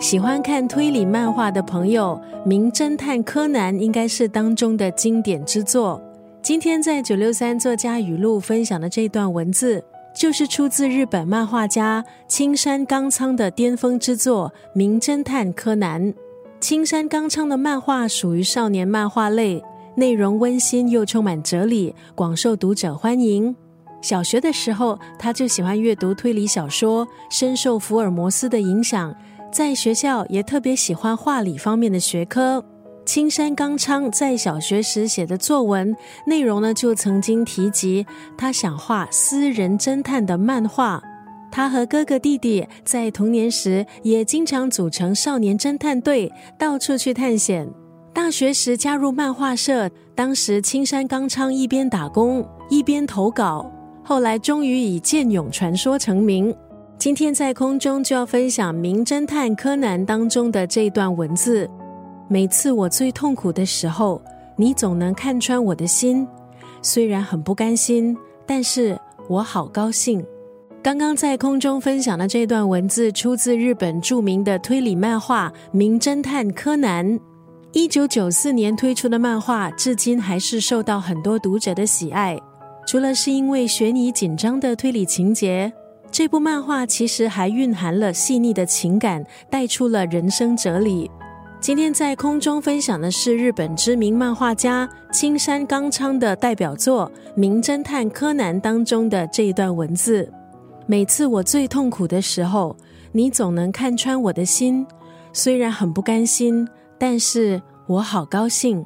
喜欢看推理漫画的朋友，《名侦探柯南》应该是当中的经典之作。今天在九六三作家语录分享的这段文字，就是出自日本漫画家青山刚昌的巅峰之作《名侦探柯南》。青山刚昌的漫画属于少年漫画类，内容温馨又充满哲理，广受读者欢迎。小学的时候，他就喜欢阅读推理小说，深受福尔摩斯的影响。在学校也特别喜欢画理方面的学科。青山刚昌在小学时写的作文内容呢，就曾经提及他想画私人侦探的漫画。他和哥哥弟弟在童年时也经常组成少年侦探队，到处去探险。大学时加入漫画社，当时青山刚昌一边打工一边投稿，后来终于以《剑勇传说》成名。今天在空中就要分享《名侦探柯南》当中的这段文字。每次我最痛苦的时候，你总能看穿我的心，虽然很不甘心，但是我好高兴。刚刚在空中分享的这段文字，出自日本著名的推理漫画《名侦探柯南》。一九九四年推出的漫画，至今还是受到很多读者的喜爱。除了是因为悬疑紧张的推理情节，这部漫画其实还蕴含了细腻的情感，带出了人生哲理。今天在空中分享的是日本知名漫画家青山刚昌的代表作《名侦探柯南》当中的这一段文字。每次我最痛苦的时候，你总能看穿我的心，虽然很不甘心，但是我好高兴。